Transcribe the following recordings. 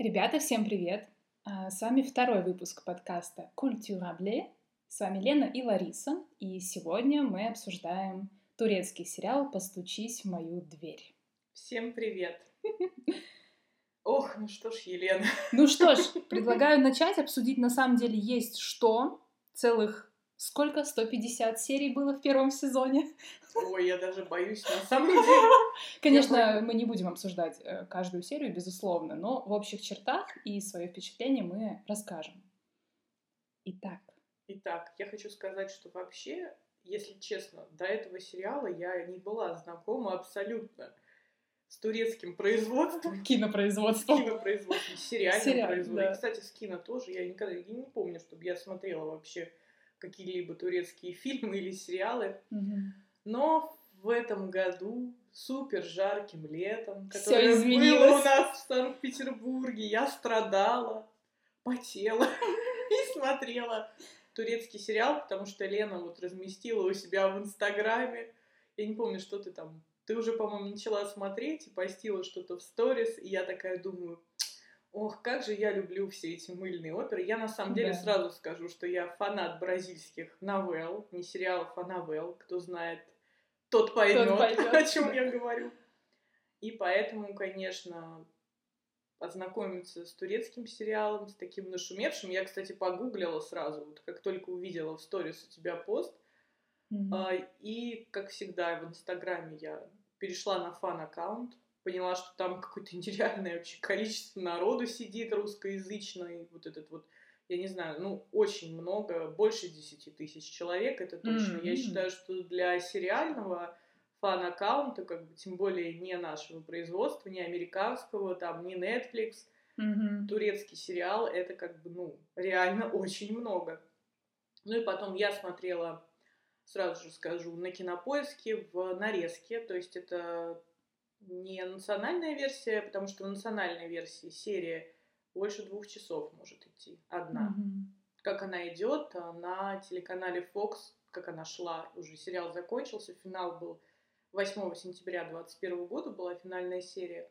Ребята, всем привет! А, с вами второй выпуск подкаста «Культюрабле». С вами Лена и Лариса, и сегодня мы обсуждаем турецкий сериал «Постучись в мою дверь». Всем привет! Ох, ну что ж, Елена. Ну что ж, предлагаю начать обсудить. На самом деле есть что. Целых Сколько? 150 серий было в первом сезоне? Ой, я даже боюсь на самом деле. Конечно, мы не будем обсуждать э, каждую серию, безусловно, но в общих чертах и свое впечатление мы расскажем. Итак. Итак, я хочу сказать, что вообще, если честно, до этого сериала я не была знакома абсолютно с турецким производством. Кинопроизводством. Кинопроизводством, сериальным Сериал, производством. Да. И, кстати, с кино тоже. Я никогда я не помню, чтобы я смотрела вообще какие-либо турецкие фильмы или сериалы. Но в этом году супер жарким летом, которое было у нас в Санкт-Петербурге, я страдала, потела и смотрела турецкий сериал, потому что Лена вот разместила у себя в Инстаграме. Я не помню, что ты там... Ты уже, по-моему, начала смотреть и постила что-то в сторис, и я такая думаю, Ох, как же я люблю все эти мыльные оперы. Я на самом деле да. сразу скажу, что я фанат бразильских новелл, не сериалов, а новелл. Кто знает, тот поймет, о чем я говорю. И поэтому, конечно, познакомиться с турецким сериалом, с таким нашумевшим. Я, кстати, погуглила сразу, вот как только увидела в сторис у тебя пост. Mm-hmm. И, как всегда, в Инстаграме я перешла на фан-аккаунт, поняла, что там какое-то нереальное вообще количество народу сидит русскоязычной, вот этот вот, я не знаю, ну, очень много, больше 10 тысяч человек, это точно. Mm-hmm. Я считаю, что для сериального фан-аккаунта, как бы, тем более не нашего производства, не американского, там, не Netflix, mm-hmm. турецкий сериал, это как бы, ну, реально очень много. Ну и потом я смотрела, сразу же скажу, на кинопоиске в нарезке, то есть это не национальная версия, потому что в национальной версии серия больше двух часов может идти одна. Mm-hmm. Как она идет а, на телеканале Fox, как она шла, уже сериал закончился, финал был 8 сентября 2021 года, была финальная серия.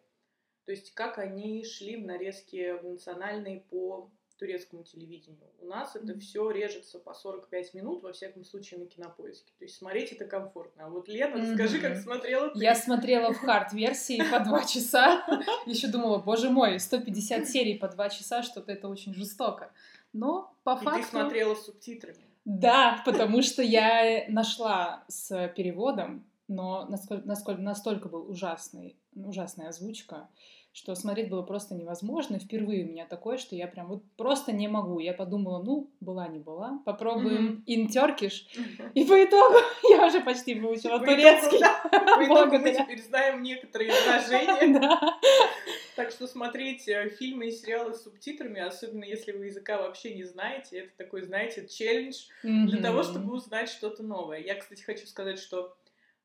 То есть как они шли в нарезке в национальной по турецкому телевидению. У нас это все режется по 45 минут, во всяком случае, на кинопоиске. То есть смотреть это комфортно. А вот, Лена, mm-hmm. скажи, как смотрела ты? Я смотрела в хард-версии по 2 часа. Еще думала, боже мой, 150 серий по 2 часа, что-то это очень жестоко. Но по факту... И ты смотрела с субтитрами. Да, потому что я нашла с переводом, но насколько, насколько настолько был ужасный, ужасная озвучка, что смотреть было просто невозможно. Впервые у меня такое, что я прям вот просто не могу. Я подумала, ну, была не была, попробуем mm-hmm. in Turkish. Mm-hmm. И по итогу я уже почти выучила по турецкий. Итогу, да. По итогу мы теперь знаем некоторые выражения. Так что смотреть э, фильмы и сериалы с субтитрами, особенно если вы языка вообще не знаете, это такой, знаете, челлендж для того, чтобы узнать что-то новое. Я, кстати, хочу сказать, что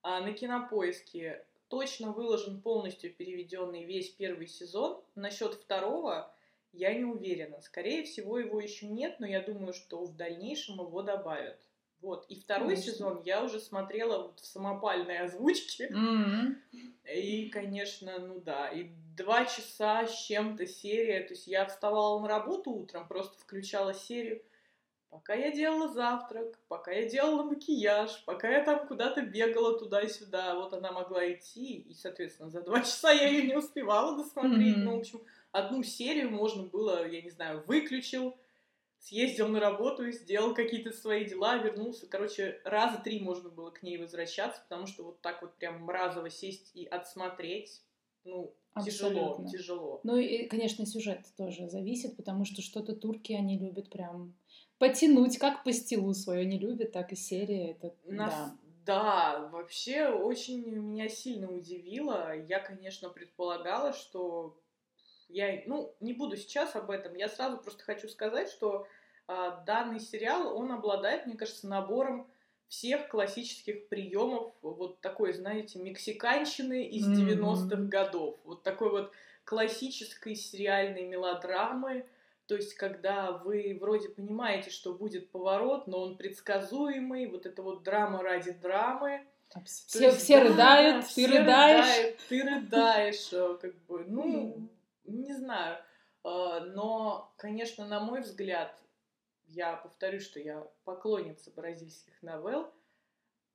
а, на кинопоиске точно выложен полностью переведенный весь первый сезон. Насчет второго я не уверена. Скорее всего, его еще нет, но я думаю, что в дальнейшем его добавят. Вот. И второй конечно. сезон я уже смотрела вот в самопальной озвучке. Mm-hmm. И, конечно, ну да, и два часа с чем-то серия. То есть я вставала на работу утром, просто включала серию. Пока я делала завтрак, пока я делала макияж, пока я там куда-то бегала туда-сюда, вот она могла идти, и, соответственно, за два часа я ее не успевала досмотреть. Mm-hmm. Ну, в общем, одну серию можно было, я не знаю, выключил, съездил на работу, сделал какие-то свои дела, вернулся. Короче, раза три можно было к ней возвращаться, потому что вот так вот прям мразово сесть и отсмотреть, ну, Абсолютно. тяжело, тяжело. Ну и, конечно, сюжет тоже зависит, потому что что-то турки, они любят прям потянуть, как по стилу свое не любят, так и серия. Это, Нас... да. Да, вообще очень меня сильно удивило. Я, конечно, предполагала, что я, ну, не буду сейчас об этом. Я сразу просто хочу сказать, что а, данный сериал, он обладает, мне кажется, набором всех классических приемов вот такой, знаете, мексиканщины из mm-hmm. 90-х годов. Вот такой вот классической сериальной мелодрамы, то есть, когда вы вроде понимаете, что будет поворот, но он предсказуемый, вот это вот драма ради драмы. Все, есть, все да, рыдают, ты все рыдаешь. Рыдают, ты рыдаешь, э, как бы, ну, не знаю. А, но, конечно, на мой взгляд, я повторю, что я поклонница бразильских новелл,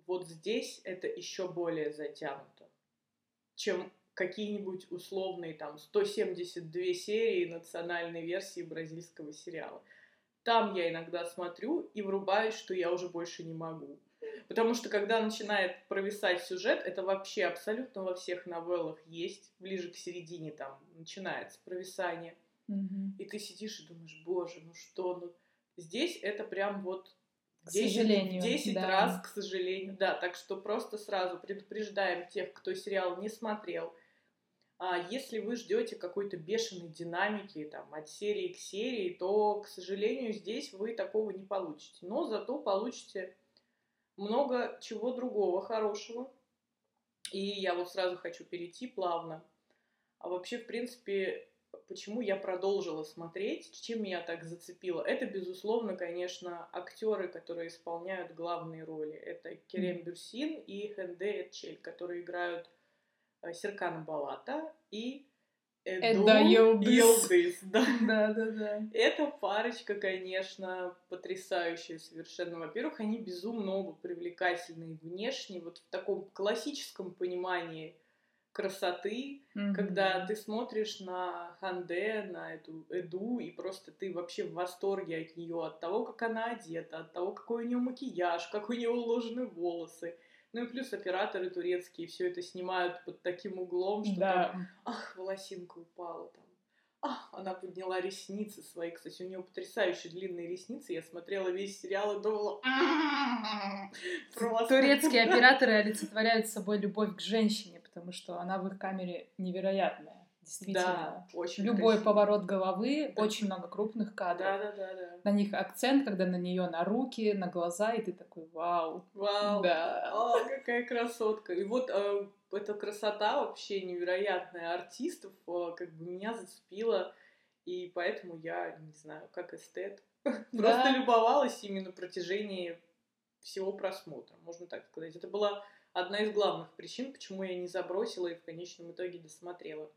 вот здесь это еще более затянуто, чем какие-нибудь условные там 172 серии национальной версии бразильского сериала. Там я иногда смотрю и врубаюсь, что я уже больше не могу. Потому что когда начинает провисать сюжет, это вообще абсолютно во всех новеллах есть, ближе к середине там начинается провисание. Mm-hmm. И ты сидишь и думаешь, боже, ну что, ну здесь это прям вот к 10, сожалению, 10 да. раз, к сожалению, да. Так что просто сразу предупреждаем тех, кто сериал не смотрел. А если вы ждете какой-то бешеной динамики там, от серии к серии, то, к сожалению, здесь вы такого не получите. Но зато получите много чего другого хорошего. И я вот сразу хочу перейти плавно. А вообще, в принципе, почему я продолжила смотреть, чем меня так зацепило. Это, безусловно, конечно, актеры, которые исполняют главные роли. Это Керем Бюрсин и Хенде Этчель, которые играют Серкана Балата и Эду Эда Йылдыз. Да. да, да, да. Эта парочка, конечно, потрясающая совершенно. Во-первых, они безумно оба привлекательные внешне, вот в таком классическом понимании красоты, mm-hmm. когда ты смотришь на Ханде, на эту Эду, и просто ты вообще в восторге от нее, от того, как она одета, от того, какой у нее макияж, как у нее уложены волосы. Ну и плюс операторы турецкие все это снимают под таким углом, что да. там, ах, волосинка упала там. Ах, она подняла ресницы свои. Кстати, у нее потрясающие длинные ресницы. Я смотрела весь сериал и думала... Турецкие операторы олицетворяют собой любовь к женщине, потому что она в их камере невероятная. Действительно. Да, очень Любой красиво. поворот головы, да. очень много крупных кадров. Да, да, да, да. На них акцент, когда на нее на руки, на глаза, и ты такой, вау. Вау. Да. О, какая красотка. И вот э, эта красота вообще невероятная артистов, э, как бы меня зацепила. И поэтому я, не знаю, как эстет, да. просто любовалась ими на протяжении всего просмотра, можно так сказать. Это была одна из главных причин, почему я не забросила и в конечном итоге досмотрела.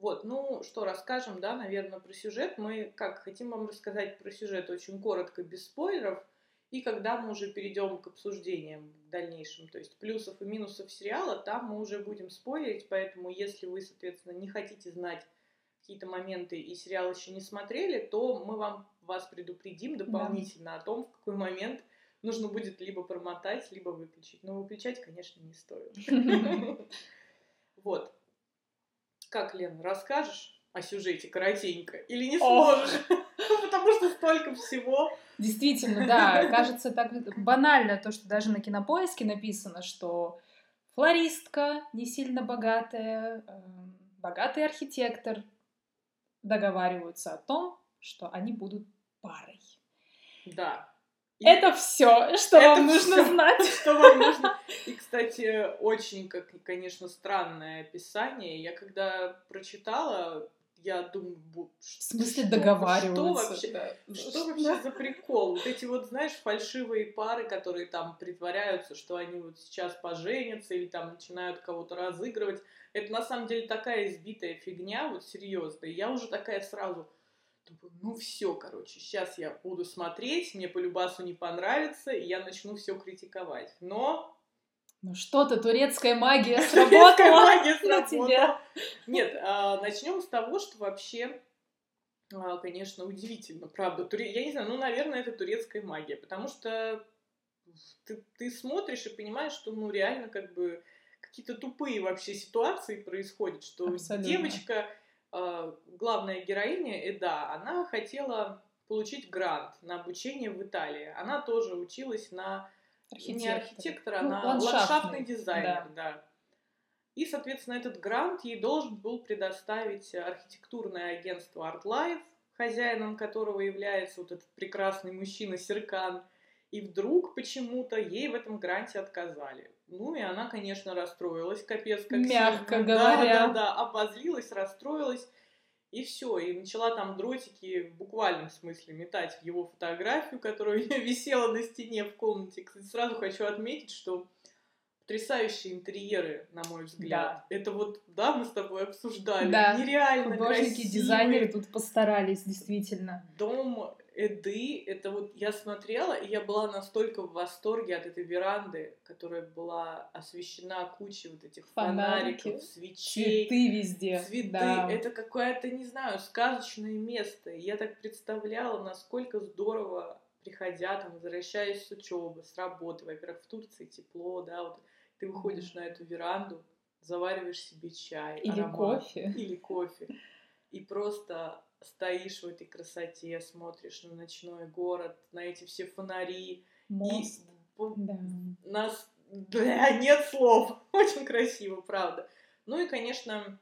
Вот, ну что, расскажем, да, наверное, про сюжет. Мы как хотим вам рассказать про сюжет очень коротко, без спойлеров. И когда мы уже перейдем к обсуждениям дальнейшим, то есть плюсов и минусов сериала, там мы уже будем спойлерить, поэтому если вы, соответственно, не хотите знать какие-то моменты и сериал еще не смотрели, то мы вам вас предупредим дополнительно да. о том, в какой момент нужно будет либо промотать, либо выключить. Но выключать, конечно, не стоит. Вот. Как, Лен, расскажешь о сюжете коротенько или не сможешь? Потому что столько всего. Действительно, да. Кажется так банально то, что даже на кинопоиске написано, что флористка не сильно богатая, эм, богатый архитектор договариваются о том, что они будут парой. Да. Это все, что это вам нужно всё, знать. Что вам нужно. И, кстати, очень, как, конечно, странное описание. Я когда прочитала, я думаю, в смысле что, договариваться? Что вообще, да. что вообще за прикол? Вот эти вот, знаешь, фальшивые пары, которые там притворяются, что они вот сейчас поженятся или там начинают кого-то разыгрывать. Это на самом деле такая избитая фигня, вот серьезно. И я уже такая сразу Думаю, ну все, короче, сейчас я буду смотреть, мне по любасу не понравится, и я начну все критиковать. Но ну что-то, турецкая магия сработала турецкая магия сработала. Нет, а, начнем с того, что вообще, а, конечно, удивительно, правда. Я не знаю, ну, наверное, это турецкая магия, потому что ты, ты смотришь и понимаешь, что, ну, реально, как бы, какие-то тупые вообще ситуации происходят, что Абсолютно. девочка главная героиня Эда, она хотела получить грант на обучение в Италии. Она тоже училась на архитектора. не архитектора, ну, на ландшафтный, ландшафтный дизайнер, да. да. И, соответственно, этот грант ей должен был предоставить архитектурное агентство ArtLife, хозяином которого является вот этот прекрасный мужчина Серкан. И вдруг почему-то ей в этом гранте отказали. Ну и она, конечно, расстроилась, капец, как Мягко сильно. говоря. Да, да, да, обозлилась, расстроилась. И все, и начала там дротики в буквальном смысле метать в его фотографию, которая у нее висела на стене в комнате. Кстати, сразу хочу отметить, что потрясающие интерьеры, на мой взгляд. Да. Это вот, да, мы с тобой обсуждали. Да. Нереально Художники, красивый. дизайнеры тут постарались, действительно. Дом Эды, это вот я смотрела, и я была настолько в восторге от этой веранды, которая была освещена кучей вот этих Фонарики, фонариков, свечей. Цветы везде. Цветы. Да. Это какое-то, не знаю, сказочное место. Я так представляла, насколько здорово, приходя, там, возвращаясь с учебы, с работы. Во-первых, в Турции тепло, да, вот ты выходишь на эту веранду, завариваешь себе чай. Или аромат, кофе. Или кофе. И просто стоишь в этой красоте, смотришь на ночной город, на эти все фонари. Мост. И да. нас... Да, нет слов. Очень красиво, правда. Ну и, конечно,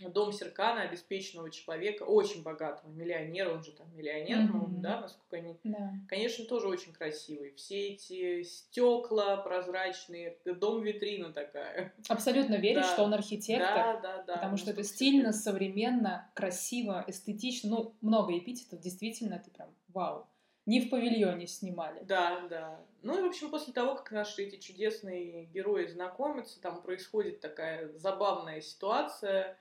дом Серкана, обеспеченного человека, очень богатого миллионера, он же там миллионер, mm-hmm. ну, да, насколько они... Да. Конечно, тоже очень красивый. Все эти стекла прозрачные, дом-витрина такая. Абсолютно веришь, да. что он архитектор. Да, да, да. Потому что это стильно, современно, красиво, эстетично. Ну, много эпитетов, действительно, ты прям вау. Не в павильоне снимали. Да, да. Ну и, в общем, после того, как наши эти чудесные герои знакомятся, там происходит такая забавная ситуация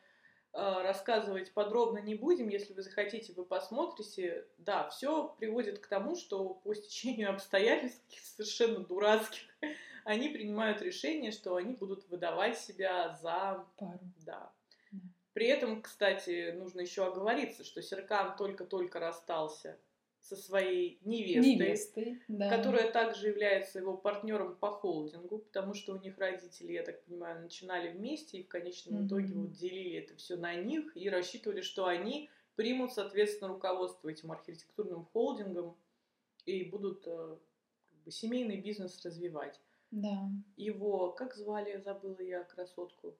рассказывать подробно не будем. Если вы захотите, вы посмотрите. Да, все приводит к тому, что по стечению обстоятельств совершенно дурацких они принимают решение, что они будут выдавать себя за пару. Да. При этом, кстати, нужно еще оговориться, что Серкан только-только расстался со своей невестой, невестой да. которая также является его партнером по холдингу, потому что у них родители, я так понимаю, начинали вместе и в конечном mm-hmm. итоге вот делили это все на них и рассчитывали, что они примут, соответственно, руководство этим архитектурным холдингом и будут э, как бы, семейный бизнес развивать. Да. Его, как звали, забыла я красотку?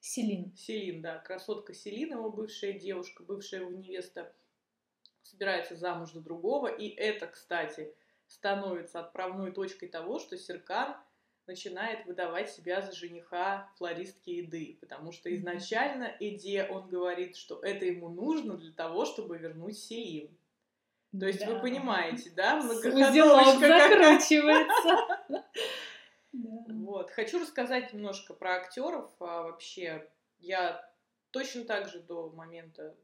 Селин. Селин, да, красотка Селин, его бывшая девушка, бывшая его невеста собирается замуж за другого. И это, кстати, становится отправной точкой того, что Серкан начинает выдавать себя за жениха флористки Эды, потому что изначально Эде он говорит, что это ему нужно для того, чтобы вернуть Селим. То есть да. вы понимаете, да? Узелок закручивается. Вот. Хочу рассказать немножко про актеров. А вообще, я точно так же до момента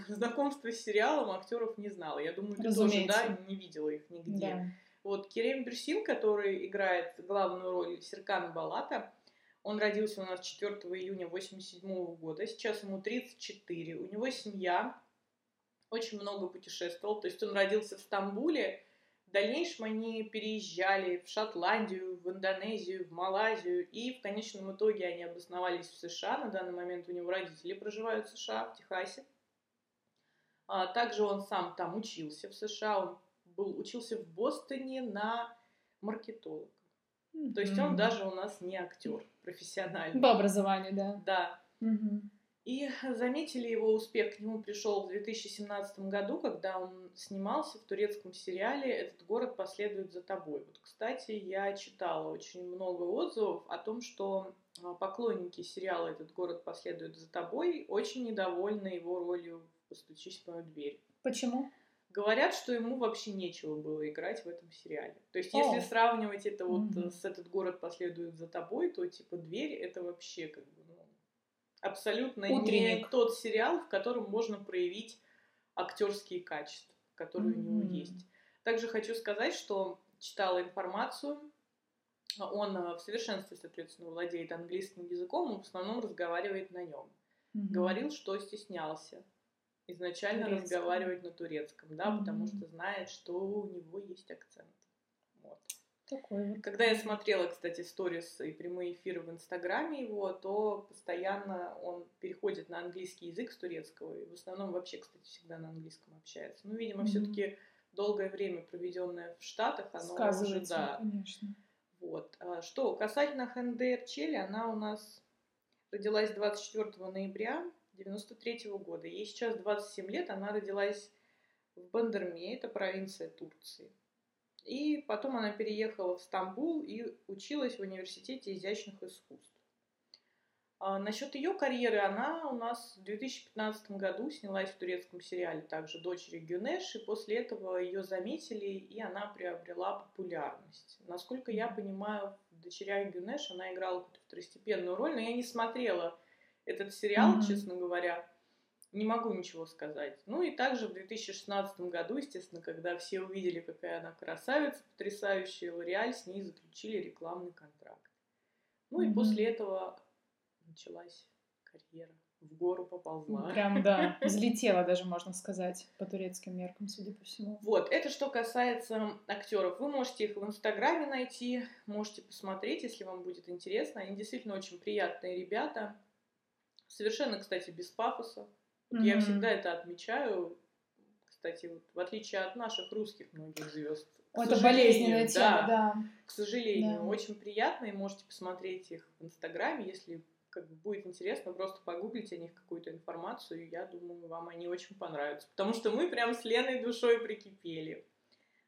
знакомства с сериалом актеров не знала. Я думаю, ты тоже, да, не видела их нигде. Да. Вот Керем Бюрсин, который играет главную роль Серкана Балата, он родился у нас 4 июня 87 года, сейчас ему 34, у него семья, очень много путешествовал, то есть он родился в Стамбуле, в дальнейшем они переезжали в Шотландию, в Индонезию, в Малайзию, и в конечном итоге они обосновались в США, на данный момент у него родители проживают в США, в Техасе. А, также он сам там учился в США, он был, учился в Бостоне на маркетолога. Mm-hmm. То есть он даже у нас не актер профессиональный. По образованию, да. Да. Mm-hmm. И заметили его успех, к нему пришел в 2017 году, когда он снимался в турецком сериале «Этот город последует за тобой». Вот, кстати, я читала очень много отзывов о том, что а, поклонники сериала «Этот город последует за тобой» очень недовольны его ролью постучись в мою дверь. Почему? Говорят, что ему вообще нечего было играть в этом сериале. То есть, если О. сравнивать это вот mm-hmm. с этот город последует за тобой, то типа дверь это вообще как бы абсолютно Утренник. не тот сериал, в котором можно проявить актерские качества, которые mm-hmm. у него есть. Также хочу сказать, что читала информацию. Он э, в совершенстве, соответственно, владеет английским языком, он в основном разговаривает на нем. Mm-hmm. Говорил, что стеснялся изначально турецком. разговаривать на турецком, да, mm-hmm. потому что знает, что у него есть акцент. Такой вот. Когда я смотрела, кстати, сторис и прямые эфиры в Инстаграме его, то постоянно он переходит на английский язык с турецкого. И в основном вообще, кстати, всегда на английском общается. Ну, видимо, mm-hmm. все-таки долгое время, проведенное в Штатах, оно уже, да. конечно. Вот. А что касательно Хендер Чели, она у нас родилась 24 ноября 93 -го года. Ей сейчас 27 лет, она родилась в Бандерме, это провинция Турции. И потом она переехала в Стамбул и училась в университете изящных искусств. А насчет ее карьеры, она у нас в 2015 году снялась в турецком сериале также «Дочери Гюнеш», и после этого ее заметили, и она приобрела популярность. Насколько я понимаю, в дочерях Гюнеш, она играла какую-то второстепенную роль, но я не смотрела этот сериал, mm-hmm. честно говоря. Не могу ничего сказать. Ну и также в 2016 году, естественно, когда все увидели, какая она красавица, потрясающая, Лореаль с ней заключили рекламный контракт. Ну mm-hmm. и после этого началась карьера в гору поползла. Прям, да, взлетела даже, можно сказать, по турецким меркам, судя по всему. Вот, это что касается актеров. Вы можете их в Инстаграме найти, можете посмотреть, если вам будет интересно. Они действительно очень приятные ребята. Совершенно, кстати, без пафоса. Вот mm-hmm. Я всегда это отмечаю. Кстати, вот, в отличие от наших русских многих звезд. Это болезненная тема, да. да. К сожалению, да. очень приятно, и можете посмотреть их в Инстаграме, если как бы будет интересно, просто погуглить о них какую-то информацию, и я думаю, вам они очень понравятся. Потому что мы прям с Леной душой прикипели.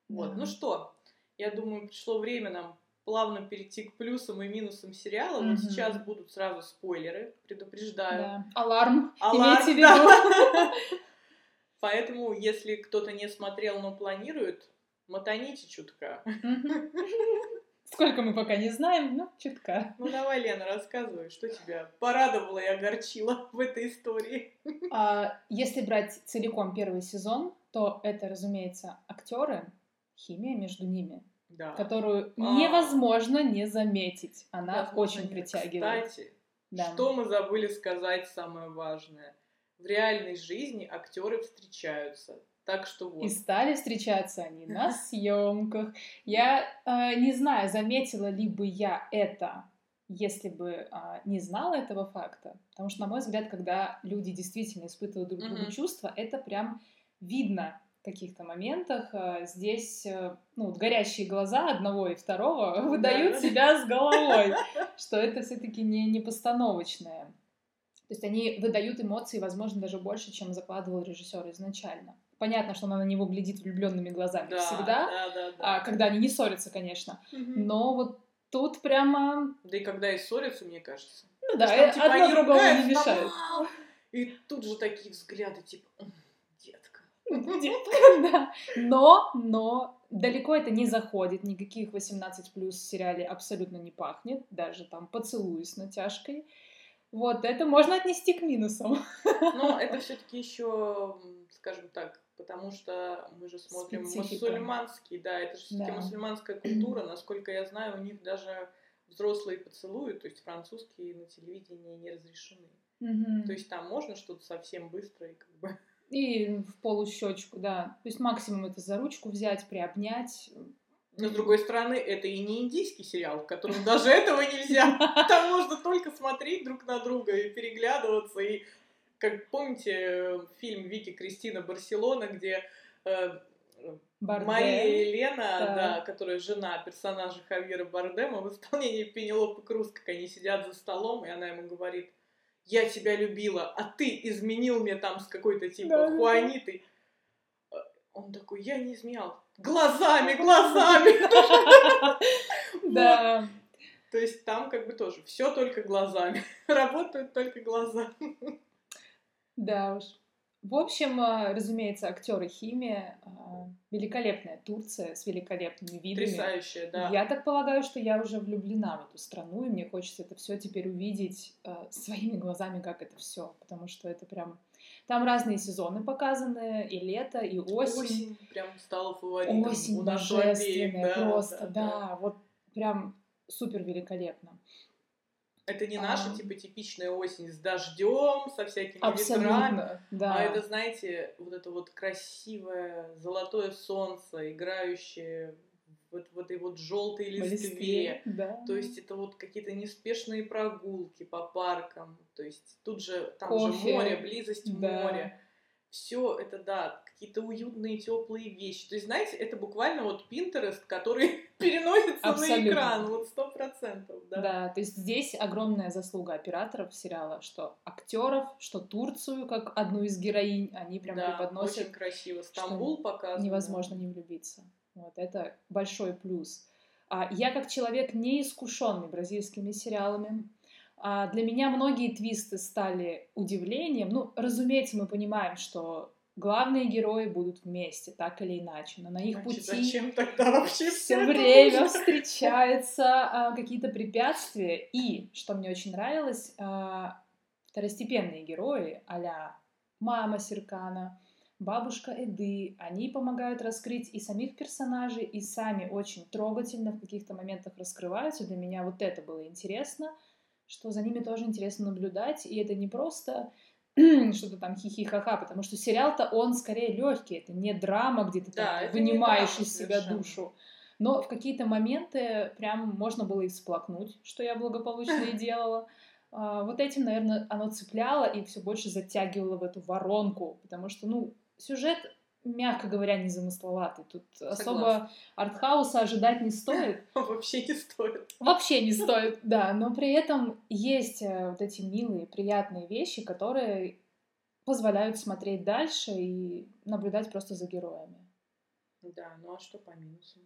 Вот, да. ну что, я думаю, пришло время нам плавно перейти к плюсам и минусам сериала. Mm-hmm. Вот сейчас будут сразу спойлеры, предупреждаю. Да. Аларм. Аларм, имейте. Да. Поэтому, если кто-то не смотрел, но планирует, мотаните чутка. Сколько мы пока не знаем, но чутка. Ну давай, Лена, рассказывай, что тебя порадовало и огорчило в этой истории. А, если брать целиком первый сезон, то это, разумеется, актеры, химия между ними, да. которую а. невозможно не заметить. Она возможно, очень притягивает. Кстати, да. что мы забыли сказать самое важное? В реальной жизни актеры встречаются так что вот. И стали встречаться они на съемках. Я э, не знаю, заметила ли бы я это, если бы э, не знала этого факта. Потому что, на мой взгляд, когда люди действительно испытывают друг другу mm-hmm. чувства, это прям видно каких-то моментах. Э, здесь э, ну, горящие глаза одного и второго выдают себя с головой, что это все-таки не, не постановочное. То есть они выдают эмоции, возможно, даже больше, чем закладывал режиссер изначально. Понятно, что она на него глядит влюбленными глазами да, всегда, да, да, да. А, когда они не ссорятся, конечно. Угу. Но вот тут прямо... Да и когда и ссорятся, мне кажется. Ну да, там, типа, одно другому не мешает. И тут же такие взгляды, типа, да. Но, но далеко это не заходит, никаких 18 плюс в сериале абсолютно не пахнет, даже там поцелуй с натяжкой. Вот, это можно отнести к минусам. Но это все-таки еще, скажем так, потому что мы же смотрим Специфика. мусульманский, да, это же все-таки да. мусульманская культура, насколько я знаю, у них даже взрослые поцелуи, то есть французские на телевидении не разрешены. Угу. То есть там можно что-то совсем быстро и как бы... И в полущечку, да. То есть максимум это за ручку взять, приобнять. Но с другой стороны, это и не индийский сериал, в котором даже этого нельзя. Там можно только смотреть друг на друга и переглядываться, и как помните э, фильм Вики Кристина Барселона, где э, Мария Елена, да. да, которая жена персонажа Хавьера Бардема, в исполнении Пенелопы Круз, как они сидят за столом, и она ему говорит, я тебя любила, а ты изменил мне там с какой-то типа да, Хуанитой. Э, он такой, я не изменял. Глазами, глазами! Да. То есть там как бы тоже все только глазами. Работают только глаза. Да уж. В общем, а, разумеется, актеры химия, а, великолепная Турция с великолепными видами. Потрясающая, да. Я так полагаю, что я уже влюблена в эту страну, и мне хочется это все теперь увидеть э, своими глазами, как это все, потому что это прям там разные сезоны показаны, и лето, и осень. Осень прям стала фаворитом. Осень божественная, да, просто, да, да, да, вот прям супер великолепно. Это не наша, а... типа, типичная осень с дождем, со всякими Абсолютно, ветрами. Да. А это, знаете, вот это вот красивое золотое солнце, играющее вот в этой вот желтой листве. Да. То есть это вот какие-то неспешные прогулки по паркам. То есть тут же там Кофе. же море, близость да. моря. Все это, да, какие-то уютные, теплые вещи. То есть, знаете, это буквально вот Pinterest, который переносится Абсолютно. на экран, вот сто процентов, да. Да, то есть здесь огромная заслуга операторов сериала, что актеров, что Турцию, как одну из героинь, они прям да, преподносят. очень красиво. Стамбул показан. Невозможно не влюбиться. Вот, это большой плюс. А я как человек не искушенный бразильскими сериалами, а для меня многие твисты стали удивлением. Ну, разумеется, мы понимаем, что главные герои будут вместе, так или иначе, но на их Значит, пути зачем тогда вообще все время встречаются а, какие-то препятствия. И, что мне очень нравилось, а, второстепенные герои, а мама Серкана, бабушка Эды, они помогают раскрыть и самих персонажей, и сами очень трогательно в каких-то моментах раскрываются. Для меня вот это было интересно, что за ними тоже интересно наблюдать, и это не просто что-то там хихи-ха-ха, потому что сериал-то он скорее легкий, это не драма, где ты да, там вынимаешь из себя совершенно. душу. Но в какие-то моменты прям можно было и всплакнуть, что я благополучно и делала. А, вот этим, наверное, оно цепляло и все больше затягивало в эту воронку, потому что, ну, сюжет, мягко говоря, незамысловатый. Тут Согласна. особо артхауса ожидать не стоит. Вообще не стоит. Вообще не стоит, да. Но при этом есть э, вот эти милые, приятные вещи, которые позволяют смотреть дальше и наблюдать просто за героями. Да, ну а что по минусам?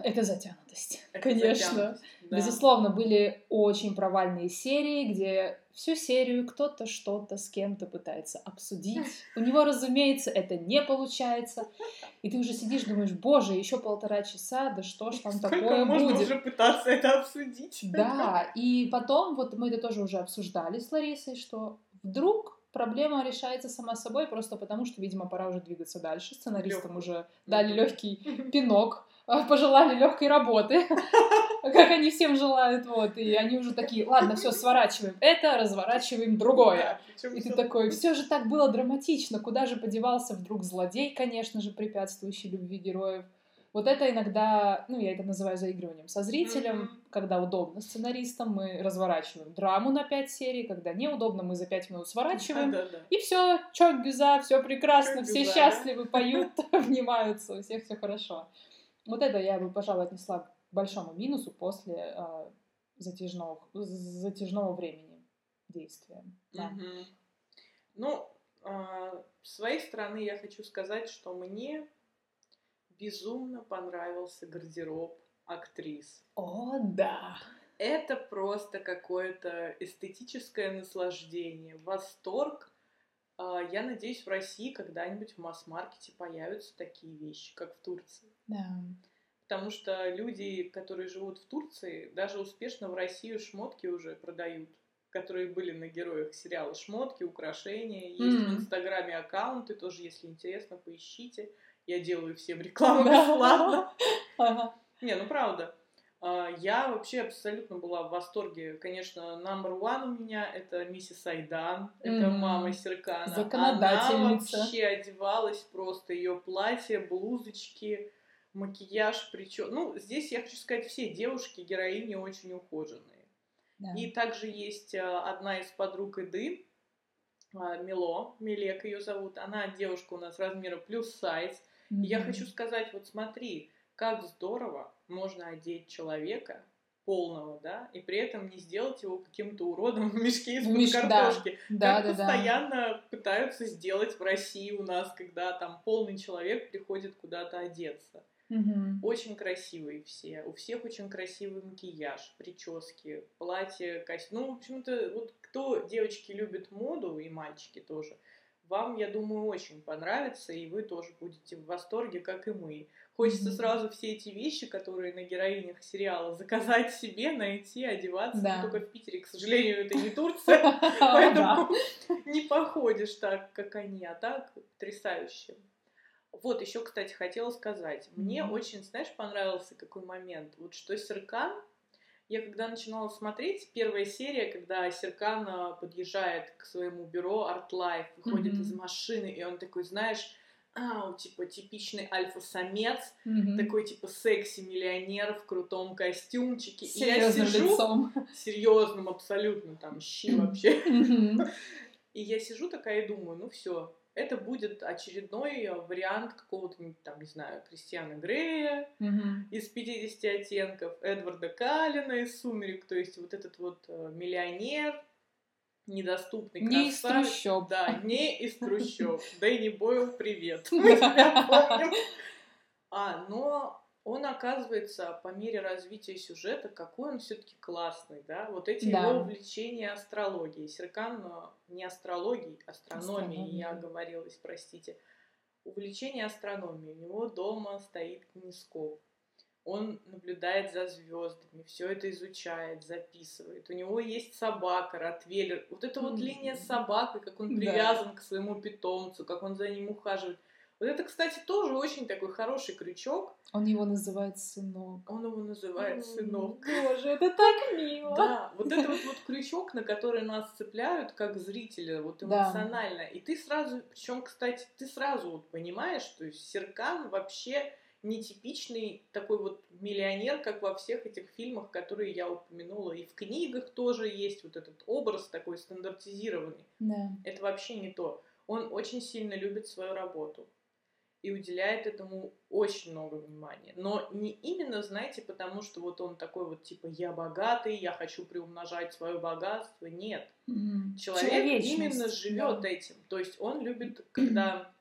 Это затянутость, Это конечно. Затянутость, да. Безусловно, были очень провальные серии, где всю серию кто-то что-то с кем-то пытается обсудить. У него, разумеется, это не получается. И ты уже сидишь, думаешь, боже, еще полтора часа, да что ж там Сколько такое можно будет? уже пытаться это обсудить? Да, и потом, вот мы это тоже уже обсуждали с Ларисой, что вдруг проблема решается сама собой, просто потому что, видимо, пора уже двигаться дальше. Сценаристам Лёг. уже дали легкий пинок пожелали легкой работы, как они всем желают, вот, и они уже такие, ладно, все, сворачиваем это, разворачиваем другое. И ты такой, все же так было драматично, куда же подевался вдруг злодей, конечно же, препятствующий любви героев. Вот это иногда, ну, я это называю заигрыванием со зрителем, mm-hmm. когда удобно сценаристам, мы разворачиваем драму на пять серий, когда неудобно, мы за пять минут сворачиваем, да, да, да. и все, чок гюза, все прекрасно, все счастливы, поют, обнимаются, у всех все хорошо. Вот это я бы, пожалуй, отнесла к большому минусу после э, затяжного, затяжного времени действия. Да. Угу. Ну, э, с своей стороны я хочу сказать, что мне безумно понравился гардероб актрис. О, да! Это просто какое-то эстетическое наслаждение, восторг. Я надеюсь, в России когда-нибудь в масс-маркете появятся такие вещи, как в Турции. Да. Потому что люди, которые живут в Турции, даже успешно в Россию шмотки уже продают, которые были на героях сериала «Шмотки», «Украшения». Есть mm. в Инстаграме аккаунты, тоже, если интересно, поищите. Я делаю всем рекламу бесплатно. Не, ну правда. А, я вообще абсолютно была в восторге. Конечно, number one у меня это миссис Айдан, это мама Серкана. Она вообще одевалась просто, ее платье, блузочки, макияж, причем, ну, здесь я хочу сказать, все девушки, героини очень ухоженные. Да. И также есть а, одна из подруг Иды, а, Мило, Милек ее зовут, она девушка у нас размера плюс сайз. Mm-hmm. Я хочу сказать, вот смотри, как здорово можно одеть человека полного, да, и при этом не сделать его каким-то уродом в мешке из-под Меш... картошки. Да. Как да, постоянно да. пытаются сделать в России у нас, когда там полный человек приходит куда-то одеться. Угу. Очень красивые все. У всех очень красивый макияж, прически, платье, костюм. Ну, в общем-то, вот кто девочки любит моду и мальчики тоже, вам, я думаю, очень понравится, и вы тоже будете в восторге, как и мы. Хочется сразу все эти вещи, которые на героинях сериала, заказать себе, найти, одеваться. Да. только в Питере, к сожалению, это не Турция, поэтому не походишь так, как они, а так потрясающе. Вот, еще, кстати, хотела сказать. Мне очень, знаешь, понравился какой момент. Вот что Серкан, я когда начинала смотреть, первая серия, когда Серкан а, подъезжает к своему бюро Art Life, выходит из машины, и он такой, знаешь, а, типа типичный альфа-самец, mm-hmm. такой типа секси-миллионер в крутом костюмчике. Серьезным и я сижу, лицом. Серьезным абсолютно, там, щи вообще. Mm-hmm. И я сижу такая и думаю, ну все, это будет очередной вариант какого-то, там, не знаю, Кристиана Грея mm-hmm. из 50 оттенков, Эдварда Калина из «Сумерек», то есть вот этот вот э, миллионер, недоступный Не из трущоб. Да, не из трущоб. Дэнни Бойл, привет. Мы тебя помним. А, но он оказывается по мере развития сюжета, какой он все-таки классный, да, вот эти да. его увлечения астрологией. Серкан не астрологией, астрономией, Астрономия. я оговорилась, простите. Увлечение астрономией. У него дома стоит кинескоп. Он наблюдает за звездами, все это изучает, записывает. У него есть собака, ротвейлер. Вот эта вот линия с собакой, как он привязан да. к своему питомцу, как он за ним ухаживает. Вот это, кстати, тоже очень такой хороший крючок. Он его называет сынок. Он его называет сынок. Боже, это так мило. Да, вот это вот, вот крючок, на который нас цепляют как зрителя, вот эмоционально. Да. И ты сразу, причем, кстати, ты сразу вот понимаешь, что Серкан вообще нетипичный такой вот миллионер, как во всех этих фильмах, которые я упомянула. И в книгах тоже есть вот этот образ такой стандартизированный. Да. Это вообще не то. Он очень сильно любит свою работу и уделяет этому очень много внимания. Но не именно, знаете, потому что вот он такой вот типа я богатый, я хочу приумножать свое богатство. Нет. Mm-hmm. Человек именно живет да. этим. То есть он любит, когда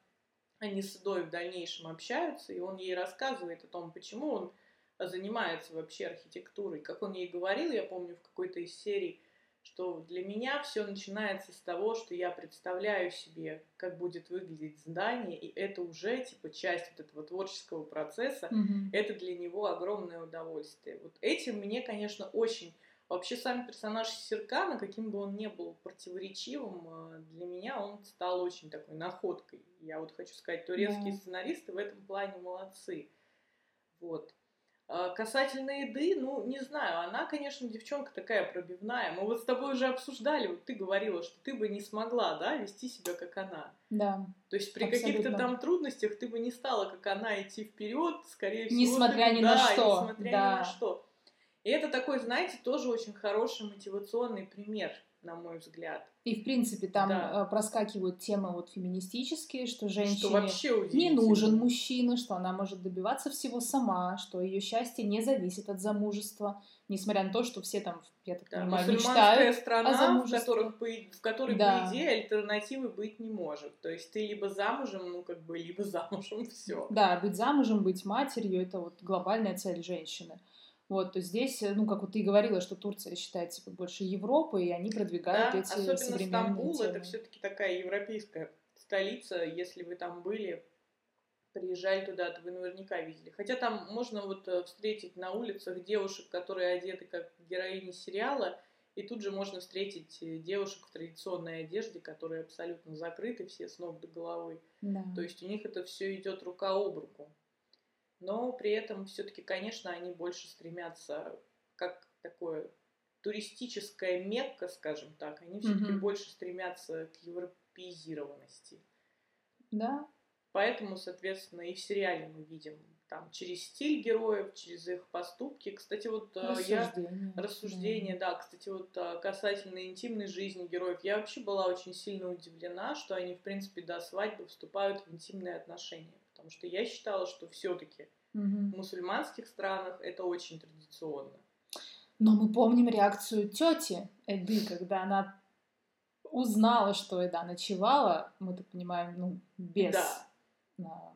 они с Идой в дальнейшем общаются, и он ей рассказывает о том, почему он занимается вообще архитектурой. Как он ей говорил, я помню в какой-то из серий, что для меня все начинается с того, что я представляю себе, как будет выглядеть здание, и это уже типа часть вот этого творческого процесса. Mm-hmm. Это для него огромное удовольствие. Вот этим мне, конечно, очень Вообще сам персонаж Серкана, каким бы он ни был противоречивым, а, для меня он стал очень такой находкой. Я вот хочу сказать, турецкие yeah. сценаристы в этом плане молодцы. Вот. А, касательно еды, ну, не знаю, она, конечно, девчонка такая пробивная. Мы вот с тобой уже обсуждали, вот ты говорила, что ты бы не смогла, да, вести себя как она. Да. То есть при каких-то там трудностях ты бы не стала, как она, идти вперед, скорее всего. Несмотря бы, ни да, на что. Несмотря да. ни на что. И это такой, знаете, тоже очень хороший мотивационный пример на мой взгляд. И, в принципе, там да. Э, проскакивают темы вот феминистические, что женщине что не нужен мужчина, что она может добиваться всего сама, что ее счастье не зависит от замужества, несмотря на то, что все там, я так да, понимаю, мечтают страна, о замужестве. В, которых, в которой, да. по идее, альтернативы быть не может. То есть ты либо замужем, ну, как бы, либо замужем, все. Да, быть замужем, быть матерью, это вот глобальная цель женщины. Вот, то здесь, э, ну, как вот ты говорила, что Турция считается типа, больше Европы, и они продвигают да, эти особенно современные Стамбул темы. это все-таки такая европейская столица. Если вы там были, приезжали туда, то вы наверняка видели. Хотя там можно вот э, встретить на улицах девушек, которые одеты как героини сериала, и тут же можно встретить э, девушек в традиционной одежде, которые абсолютно закрыты все с ног до головы. Да. То есть у них это все идет рука об руку но при этом все-таки, конечно, они больше стремятся как такое туристическая мекка, скажем так, они все-таки mm больше стремятся к европеизированности. Да. Поэтому, соответственно, и в сериале мы видим там через стиль героев, через их поступки. Кстати, вот рассуждение, я рассуждение, да. да, кстати, вот а, касательно интимной жизни героев, я вообще была очень сильно удивлена, что они, в принципе, до свадьбы вступают в интимные отношения. Потому что я считала, что все-таки угу. в мусульманских странах это очень традиционно. Но мы помним реакцию тети Эды, когда она узнала, что Эда ночевала, мы так понимаем, ну, без да.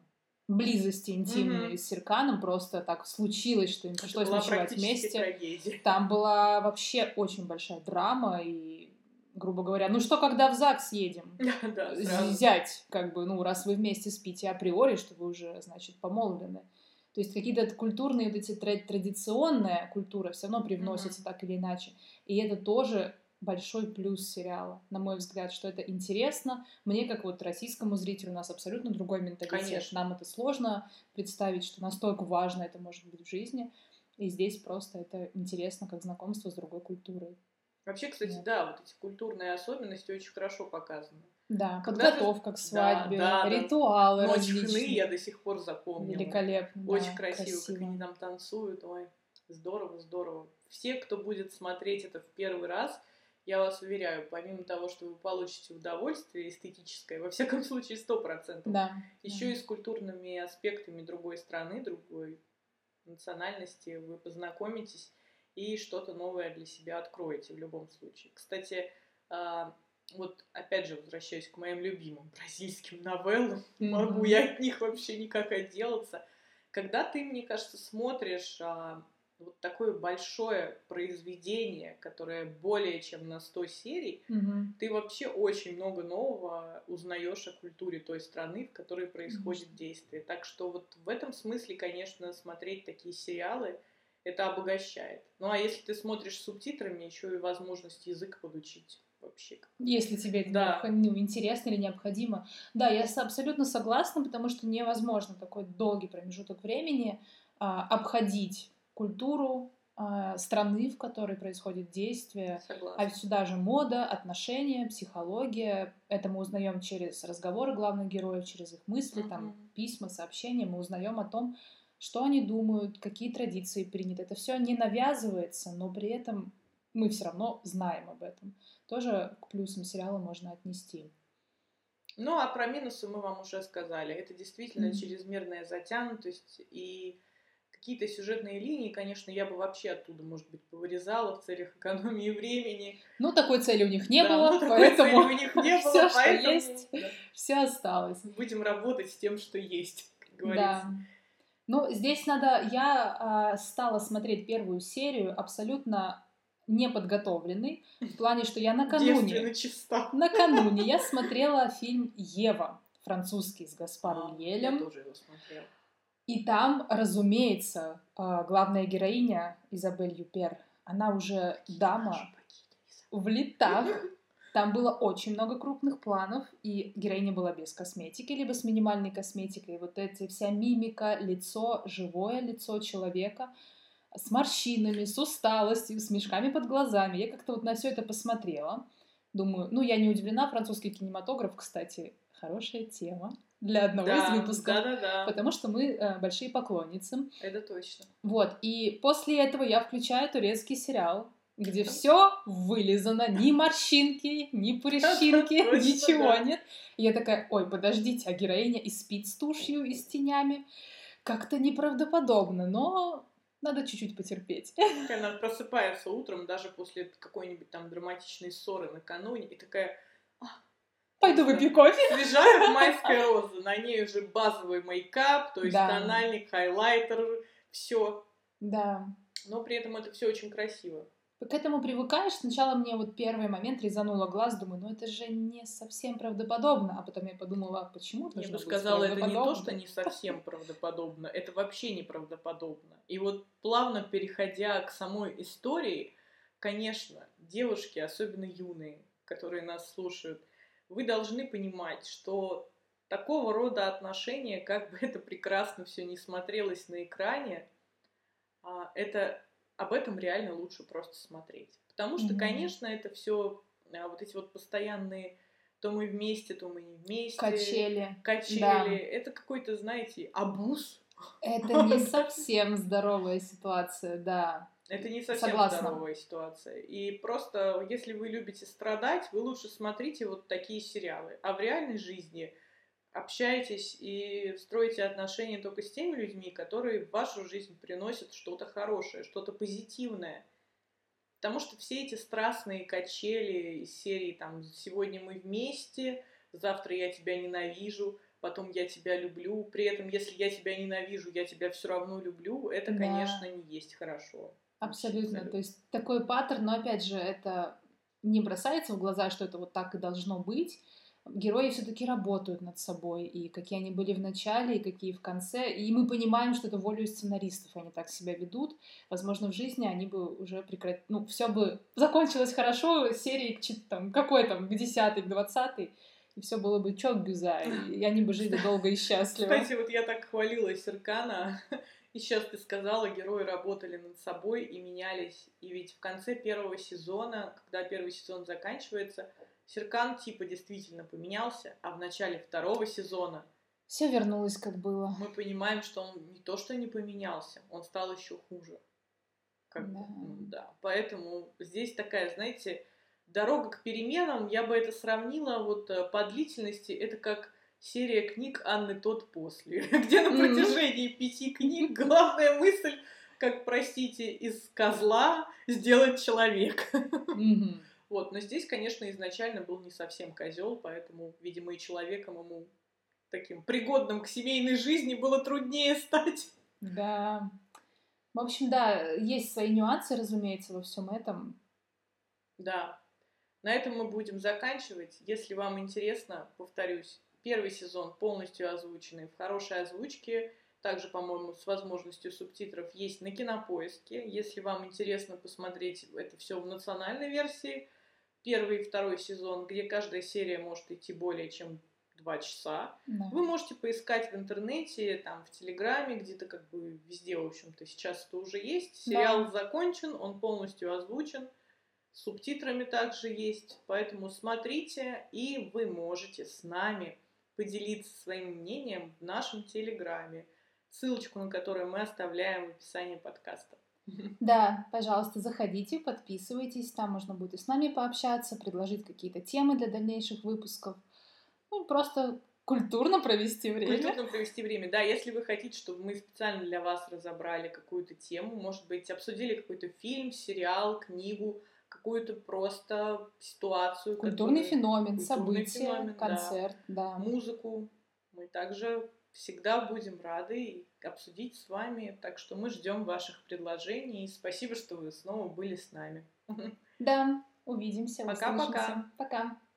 близости интимной mm с Серканом, просто так случилось, что им пришлось ночевать вместе. Трагедия. Там была вообще очень большая драма, и грубо говоря, ну что, когда в ЗАГС едем? Да, Взять, как бы, ну, раз вы вместе спите априори, что вы уже, значит, помолвлены. То есть какие-то культурные, вот эти традиционная культура все равно привносится mm-hmm. так или иначе. И это тоже большой плюс сериала, на мой взгляд, что это интересно. Мне, как вот российскому зрителю, у нас абсолютно другой менталитет. Конечно. Нам это сложно представить, что настолько важно это может быть в жизни. И здесь просто это интересно, как знакомство с другой культурой. Вообще, кстати, да. да, вот эти культурные особенности очень хорошо показаны. Да, Когда подготовка ты... к свадьбе, да, да, ритуалы Ночь различные. хны я до сих пор запомнила. Великолепно. Очень да, красиво, красиво, как они там танцуют. Ой, здорово, здорово. Все, кто будет смотреть это в первый раз, я вас уверяю, помимо того, что вы получите удовольствие эстетическое, во всяком случае, сто процентов, да, еще да. и с культурными аспектами другой страны, другой национальности вы познакомитесь и что-то новое для себя откроете в любом случае. Кстати, а, вот опять же возвращаюсь к моим любимым бразильским новеллам. Mm-hmm. Могу я от них вообще никак отделаться. когда ты, мне кажется, смотришь а, вот такое большое произведение, которое более чем на 100 серий, угу. ты вообще очень много нового узнаешь о культуре той страны, в которой происходит угу. действие. Так что вот в этом смысле, конечно, смотреть такие сериалы это обогащает. Ну а если ты смотришь с субтитрами, еще и возможность язык подучить вообще. Если тебе это да. ну, интересно или необходимо. Да, я абсолютно согласна, потому что невозможно такой долгий промежуток времени а, обходить культуру а, страны, в которой происходит действие. Согласна. А сюда же мода, отношения, психология. Это мы узнаем через разговоры главных героев, через их мысли, uh-huh. там письма, сообщения. Мы узнаем о том, что они думают, какие традиции приняты. Это все не навязывается, но при этом мы все равно знаем об этом тоже к плюсам сериала можно отнести. Ну, а про минусы мы вам уже сказали. Это действительно mm-hmm. чрезмерная затянутость и какие-то сюжетные линии, конечно, я бы вообще оттуда, может быть, повырезала в целях экономии времени. Ну, такой цели у них не да, было, ну, поэтому у них не было, все, поэтому... что есть, да. все осталось. Будем работать с тем, что есть, как говорится. Да. Ну, здесь надо... Я э, стала смотреть первую серию абсолютно неподготовленный, в плане, что я накануне... Накануне я смотрела фильм «Ева», французский, с Гаспаром а, Елем. Я тоже его смотрела. И там, разумеется, а, главная героиня Изабель Юпер, она уже дама в летах. Там было очень много крупных планов, и героиня была без косметики, либо с минимальной косметикой. И вот эти вся мимика, лицо, живое лицо человека — с морщинами, с усталостью, с мешками под глазами. Я как-то вот на все это посмотрела. Думаю, ну, я не удивлена, французский кинематограф, кстати, хорошая тема для одного да, из выпусков. Да, да, да. Потому что мы э, большие поклонницы. Это точно. Вот. И после этого я включаю турецкий сериал, где все вылизано, ни морщинки, ни прыщинки, ничего нет. И я такая, ой, подождите, а героиня и спит с тушью, и с тенями. Как-то неправдоподобно, но надо чуть-чуть потерпеть. Она просыпается утром, даже после какой-нибудь там драматичной ссоры накануне, и такая... «А, Пойду выпью кофе. Свежая майская роза. На ней уже базовый мейкап, то есть да. тональник, хайлайтер, все. Да. Но при этом это все очень красиво к этому привыкаешь. Сначала мне вот первый момент резануло глаз, думаю, ну это же не совсем правдоподобно. А потом я подумала, а почему Я бы сказала, это не то, что не совсем правдоподобно, это вообще неправдоподобно. И вот плавно переходя к самой истории, конечно, девушки, особенно юные, которые нас слушают, вы должны понимать, что такого рода отношения, как бы это прекрасно все не смотрелось на экране, а, это об этом реально лучше просто смотреть. Потому что, mm-hmm. конечно, это все а, вот эти вот постоянные то мы вместе, то мы не вместе. Качели. Качели. Да. Это какой-то, знаете, абуз. Это не совсем здоровая ситуация, да. Это не совсем Согласна. здоровая ситуация. И просто, если вы любите страдать, вы лучше смотрите вот такие сериалы. А в реальной жизни общаетесь и строите отношения только с теми людьми, которые в вашу жизнь приносят что-то хорошее, что-то позитивное. Потому что все эти страстные качели из серии там «Сегодня мы вместе», «Завтра я тебя ненавижу», потом я тебя люблю. При этом, если я тебя ненавижу, я тебя все равно люблю, это, да. конечно, не есть хорошо. Абсолютно. Абсолютно. То есть такой паттерн, но опять же, это не бросается в глаза, что это вот так и должно быть герои все-таки работают над собой, и какие они были в начале, и какие в конце. И мы понимаем, что это волю сценаристов, они так себя ведут. Возможно, в жизни они бы уже прекратили... Ну, все бы закончилось хорошо, серии там, какой там, к десятой, к двадцатой, и все было бы чок бюза, и они бы жили долго и счастливо. Кстати, вот я так хвалила Серкана, и сейчас ты сказала, герои работали над собой и менялись. И ведь в конце первого сезона, когда первый сезон заканчивается, Серкан типа действительно поменялся, а в начале второго сезона все вернулось как было. Мы понимаем, что он не то что не поменялся, он стал еще хуже. Как да. Да. Поэтому здесь такая, знаете, дорога к переменам, я бы это сравнила вот э, по длительности, это как серия книг Анны Тот после, где на протяжении пяти книг главная мысль, как, простите, из козла сделать человека. Вот, но здесь, конечно, изначально был не совсем козел, поэтому, видимо, и человеком ему таким пригодным к семейной жизни было труднее стать. Да. В общем, да, есть свои нюансы, разумеется, во всем этом. Да. На этом мы будем заканчивать. Если вам интересно, повторюсь, первый сезон полностью озвученный в хорошей озвучке, также, по-моему, с возможностью субтитров есть на кинопоиске. Если вам интересно посмотреть это все в национальной версии, первый и второй сезон, где каждая серия может идти более чем два часа. Да. Вы можете поискать в интернете, там, в Телеграме, где-то как бы везде, в общем-то, сейчас это уже есть. Сериал да. закончен, он полностью озвучен, с субтитрами также есть, поэтому смотрите, и вы можете с нами поделиться своим мнением в нашем Телеграме, ссылочку на которую мы оставляем в описании подкаста. Да, пожалуйста, заходите, подписывайтесь, там можно будет и с нами пообщаться, предложить какие-то темы для дальнейших выпусков. Ну, просто культурно провести время. Культурно провести время, да. Если вы хотите, чтобы мы специально для вас разобрали какую-то тему, может быть, обсудили какой-то фильм, сериал, книгу, какую-то просто ситуацию. Культурный которая... феномен, Культурный событие, феномен, концерт, да. да. Музыку. Мы также всегда будем рады обсудить с вами. Так что мы ждем ваших предложений. Спасибо, что вы снова были с нами. Да, увидимся. Пока-пока. Пока. -пока. Пока.